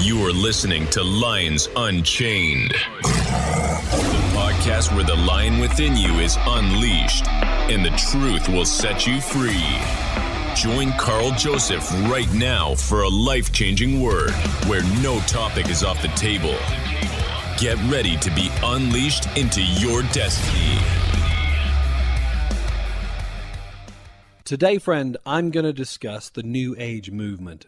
You are listening to Lions Unchained, the podcast where the lion within you is unleashed and the truth will set you free. Join Karl Joseph right now for a life changing word where no topic is off the table. Get ready to be unleashed into your destiny. Today, friend, I'm going to discuss the New Age movement.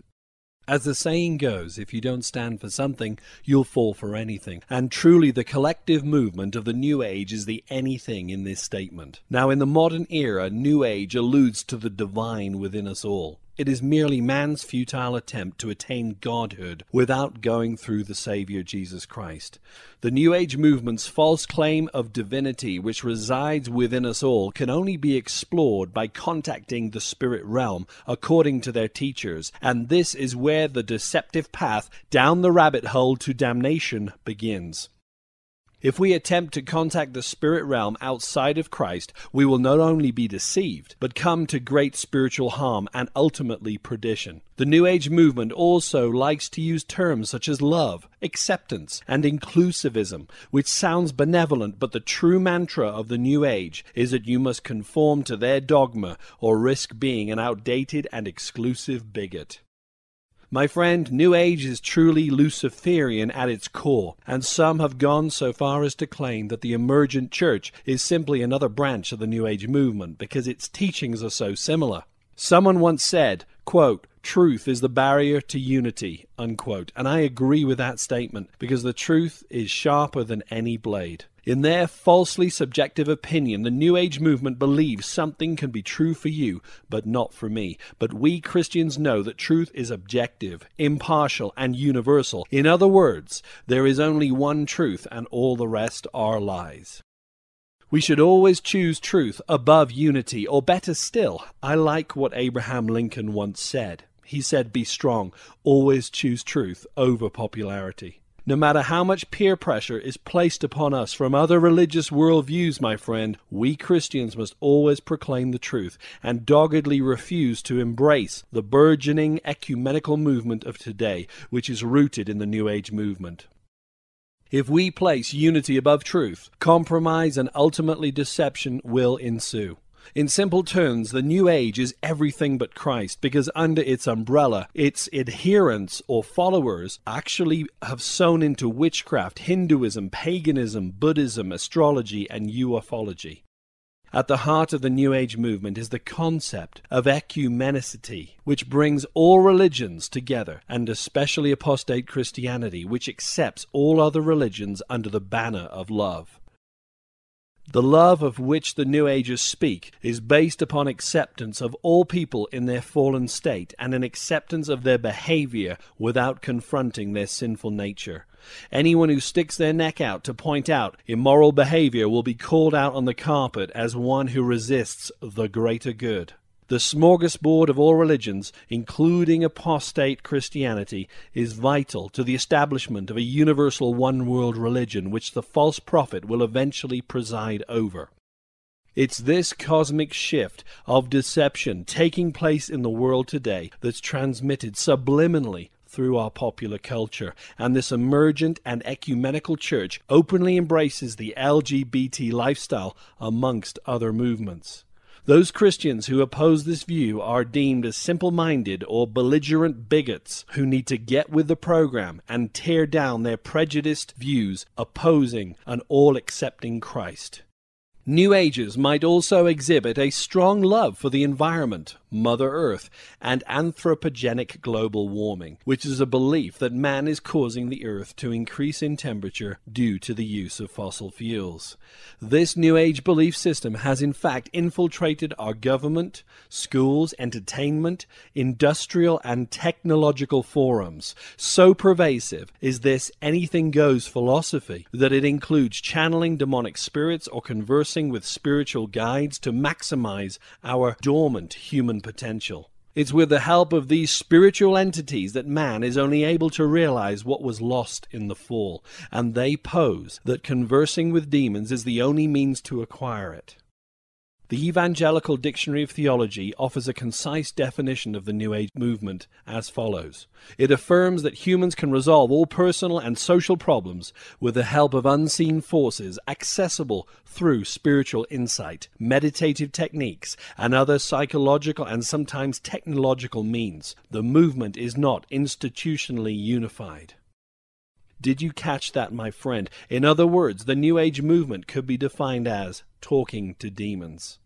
As the saying goes, if you don't stand for something, you'll fall for anything. And truly, the collective movement of the New Age is the anything in this statement. Now, in the modern era, New Age alludes to the divine within us all. It is merely man's futile attempt to attain godhood without going through the Savior Jesus Christ. The New Age movement's false claim of divinity, which resides within us all, can only be explored by contacting the spirit realm, according to their teachers, and this is where the deceptive path down the rabbit hole to damnation begins. If we attempt to contact the spirit realm outside of Christ, we will not only be deceived, but come to great spiritual harm and ultimately perdition. The New Age movement also likes to use terms such as love, acceptance, and inclusivism, which sounds benevolent, but the true mantra of the New Age is that you must conform to their dogma or risk being an outdated and exclusive bigot. My friend, New Age is truly Luciferian at its core, and some have gone so far as to claim that the emergent church is simply another branch of the New Age movement because its teachings are so similar. Someone once said, quote, truth is the barrier to unity, unquote, and I agree with that statement because the truth is sharper than any blade. In their falsely subjective opinion, the New Age movement believes something can be true for you, but not for me. But we Christians know that truth is objective, impartial, and universal. In other words, there is only one truth, and all the rest are lies. We should always choose truth above unity, or better still, I like what Abraham Lincoln once said. He said, Be strong, always choose truth over popularity. No matter how much peer pressure is placed upon us from other religious worldviews, my friend, we Christians must always proclaim the truth and doggedly refuse to embrace the burgeoning ecumenical movement of today, which is rooted in the New Age movement. If we place unity above truth, compromise and ultimately deception will ensue. In simple terms, the New Age is everything but Christ because under its umbrella, its adherents or followers actually have sown into witchcraft, Hinduism, paganism, Buddhism, astrology, and ufology. At the heart of the New Age movement is the concept of ecumenicity, which brings all religions together, and especially apostate Christianity, which accepts all other religions under the banner of love. The love of which the New Agers speak is based upon acceptance of all people in their fallen state and an acceptance of their behavior without confronting their sinful nature. Anyone who sticks their neck out to point out immoral behavior will be called out on the carpet as one who resists the greater good. The smorgasbord of all religions, including apostate Christianity, is vital to the establishment of a universal one world religion which the false prophet will eventually preside over. It's this cosmic shift of deception taking place in the world today that's transmitted subliminally through our popular culture, and this emergent and ecumenical church openly embraces the LGBT lifestyle amongst other movements. Those Christians who oppose this view are deemed as simple minded or belligerent bigots who need to get with the program and tear down their prejudiced views opposing an all accepting Christ. New Agers might also exhibit a strong love for the environment, Mother Earth, and anthropogenic global warming, which is a belief that man is causing the Earth to increase in temperature due to the use of fossil fuels. This New Age belief system has in fact infiltrated our government, schools, entertainment, industrial, and technological forums. So pervasive is this anything goes philosophy that it includes channeling demonic spirits or conversing with spiritual guides to maximize our dormant human potential. It's with the help of these spiritual entities that man is only able to realize what was lost in the fall, and they pose that conversing with demons is the only means to acquire it. The Evangelical Dictionary of Theology offers a concise definition of the New Age movement as follows. It affirms that humans can resolve all personal and social problems with the help of unseen forces accessible through spiritual insight, meditative techniques, and other psychological and sometimes technological means. The movement is not institutionally unified. Did you catch that, my friend? In other words, the New Age movement could be defined as talking to demons.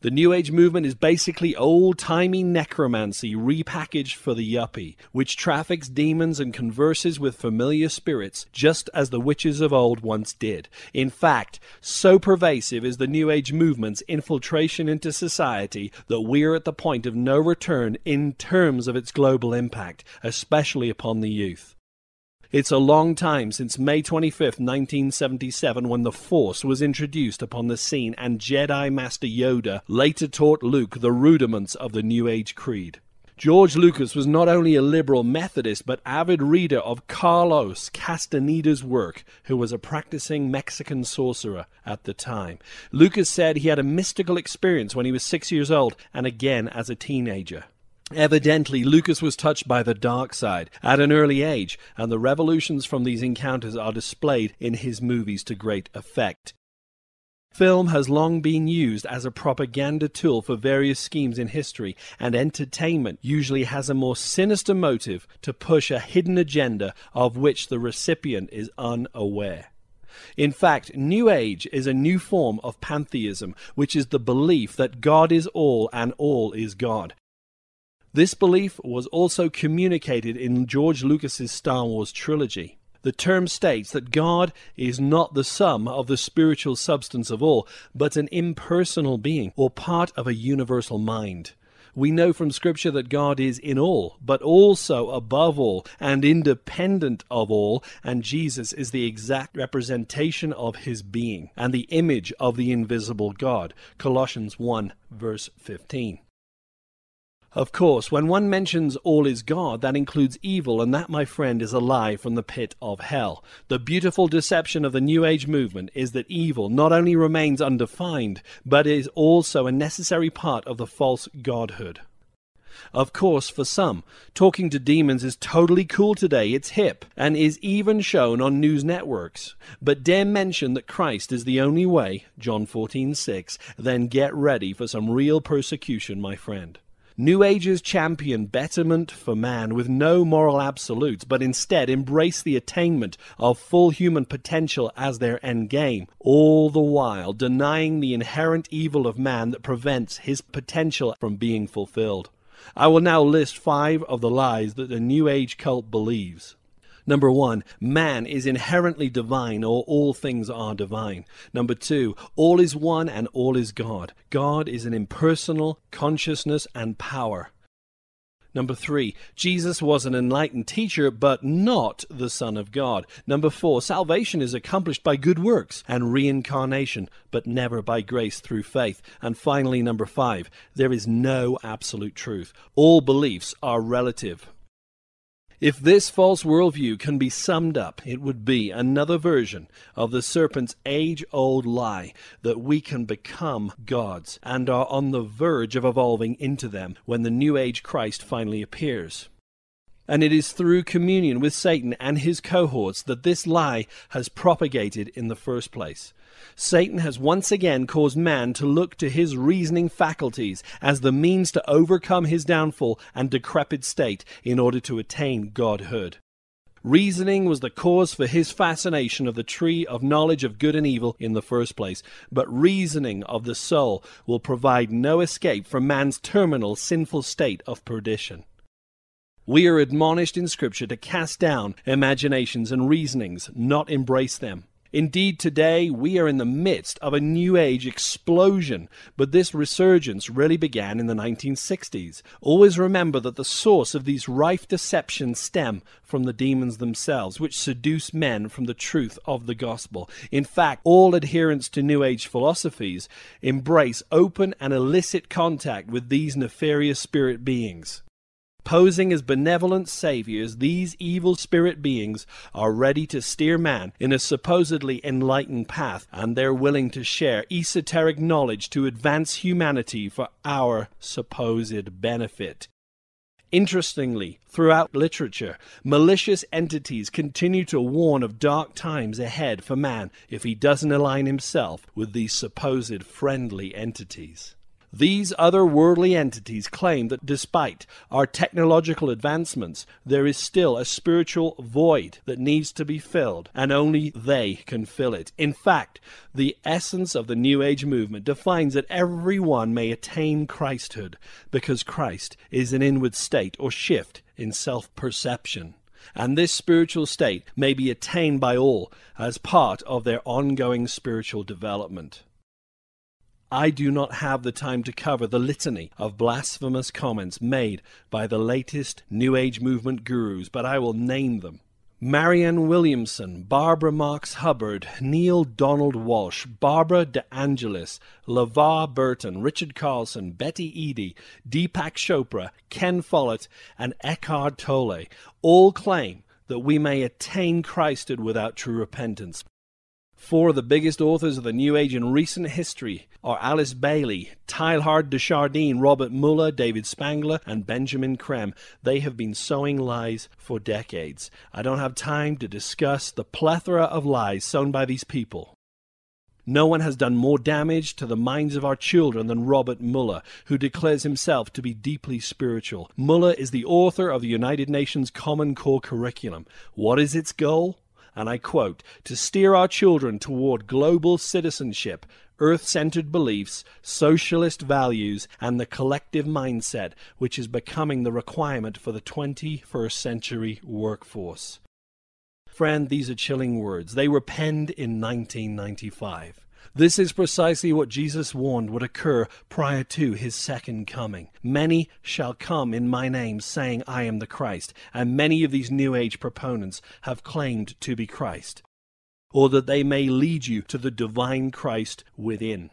The New Age movement is basically old timey necromancy repackaged for the yuppie, which traffics demons and converses with familiar spirits just as the witches of old once did. In fact, so pervasive is the New Age movement's infiltration into society that we're at the point of no return in terms of its global impact, especially upon the youth. It's a long time since May 25, 1977, when the Force was introduced upon the scene and Jedi Master Yoda later taught Luke the rudiments of the New Age creed. George Lucas was not only a liberal Methodist, but avid reader of Carlos Castaneda's work, who was a practicing Mexican sorcerer at the time. Lucas said he had a mystical experience when he was six years old and again as a teenager. Evidently, Lucas was touched by the dark side at an early age, and the revolutions from these encounters are displayed in his movies to great effect. Film has long been used as a propaganda tool for various schemes in history, and entertainment usually has a more sinister motive to push a hidden agenda of which the recipient is unaware. In fact, New Age is a new form of pantheism, which is the belief that God is all and all is God. This belief was also communicated in George Lucas's Star Wars trilogy. The term states that God is not the sum of the spiritual substance of all, but an impersonal being, or part of a universal mind. We know from Scripture that God is in all, but also above all and independent of all, and Jesus is the exact representation of his being and the image of the invisible God. Colossians 1, verse 15. Of course, when one mentions all is God, that includes evil, and that, my friend, is a lie from the pit of hell. The beautiful deception of the New Age movement is that evil not only remains undefined, but is also a necessary part of the false godhood. Of course, for some, talking to demons is totally cool today, it's hip, and is even shown on news networks. But dare mention that Christ is the only way, John 14:6, then get ready for some real persecution, my friend. New Age's champion betterment for man with no moral absolutes, but instead embrace the attainment of full human potential as their end game, all the while denying the inherent evil of man that prevents his potential from being fulfilled. I will now list five of the lies that the New Age cult believes. Number one, man is inherently divine, or all things are divine. Number two, all is one and all is God. God is an impersonal consciousness and power. Number three, Jesus was an enlightened teacher, but not the Son of God. Number four, salvation is accomplished by good works and reincarnation, but never by grace through faith. And finally, number five, there is no absolute truth. All beliefs are relative. If this false worldview can be summed up, it would be another version of the serpent's age old lie that we can become gods and are on the verge of evolving into them when the New Age Christ finally appears. And it is through communion with Satan and his cohorts that this lie has propagated in the first place. Satan has once again caused man to look to his reasoning faculties as the means to overcome his downfall and decrepit state in order to attain godhood. Reasoning was the cause for his fascination of the tree of knowledge of good and evil in the first place, but reasoning of the soul will provide no escape from man's terminal sinful state of perdition. We are admonished in Scripture to cast down imaginations and reasonings, not embrace them. Indeed, today we are in the midst of a New Age explosion, but this resurgence really began in the 1960s. Always remember that the source of these rife deceptions stem from the demons themselves, which seduce men from the truth of the gospel. In fact, all adherents to New Age philosophies embrace open and illicit contact with these nefarious spirit beings. Posing as benevolent saviors, these evil spirit beings are ready to steer man in a supposedly enlightened path, and they're willing to share esoteric knowledge to advance humanity for our supposed benefit. Interestingly, throughout literature, malicious entities continue to warn of dark times ahead for man if he doesn't align himself with these supposed friendly entities. These otherworldly entities claim that despite our technological advancements, there is still a spiritual void that needs to be filled, and only they can fill it. In fact, the essence of the New Age movement defines that everyone may attain Christhood because Christ is an inward state or shift in self perception and this spiritual state may be attained by all as part of their ongoing spiritual development. I do not have the time to cover the litany of blasphemous comments made by the latest New Age movement gurus, but I will name them. Marianne Williamson, Barbara Marx Hubbard, Neale Donald Walsch, Barbara DeAngelis, LeVar Burton, Richard Carlson, Betty Eadie, Deepak Chopra, Ken Follett, and Eckhart Tolle all claim that we may attain Christhood without true repentance. Four of the biggest authors of the New Age in recent history are Alice Bailey, Teilhard de Chardin, Robert Muller, David Spangler, and Benjamin Creme. They have been sowing lies for decades. I don't have time to discuss the plethora of lies sown by these people. No one has done more damage to the minds of our children than Robert Muller, who declares himself to be deeply spiritual. Muller is the author of the United Nations Common Core Curriculum. What is its goal? And I quote, to steer our children toward global citizenship, earth centered beliefs, socialist values, and the collective mindset, which is becoming the requirement for the 21st century workforce. Friend, these are chilling words. They were penned in 1995. This is precisely what Jesus warned would occur prior to his second coming. Many shall come in my name, saying, I am the Christ. And many of these New Age proponents have claimed to be Christ, or that they may lead you to the divine Christ within.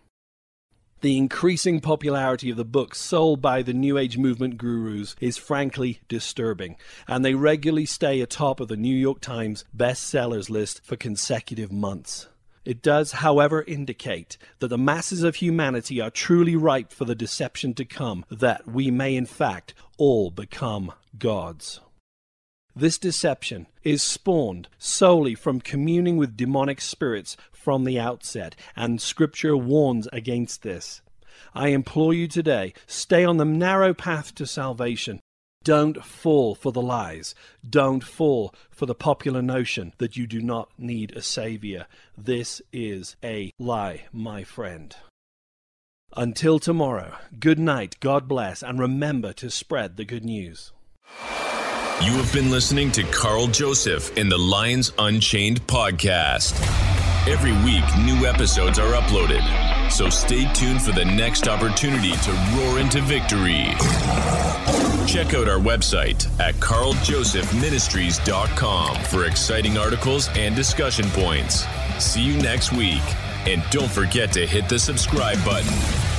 The increasing popularity of the books sold by the New Age movement gurus is frankly disturbing, and they regularly stay atop of the New York Times bestsellers list for consecutive months. It does, however, indicate that the masses of humanity are truly ripe for the deception to come, that we may in fact all become gods. This deception is spawned solely from communing with demonic spirits from the outset, and Scripture warns against this. I implore you today, stay on the narrow path to salvation don't fall for the lies. Don't fall for the popular notion that you do not need a savior. This is a lie, my friend. Until tomorrow, good night, God bless, and remember to spread the good news. You have been listening to Karl Joseph in the Lions Unchained podcast. Every week, new episodes are uploaded, so stay tuned for the next opportunity to roar into victory. Check out our website at karljosephministries.com for exciting articles and discussion points. See you next week, and don't forget to hit the subscribe button.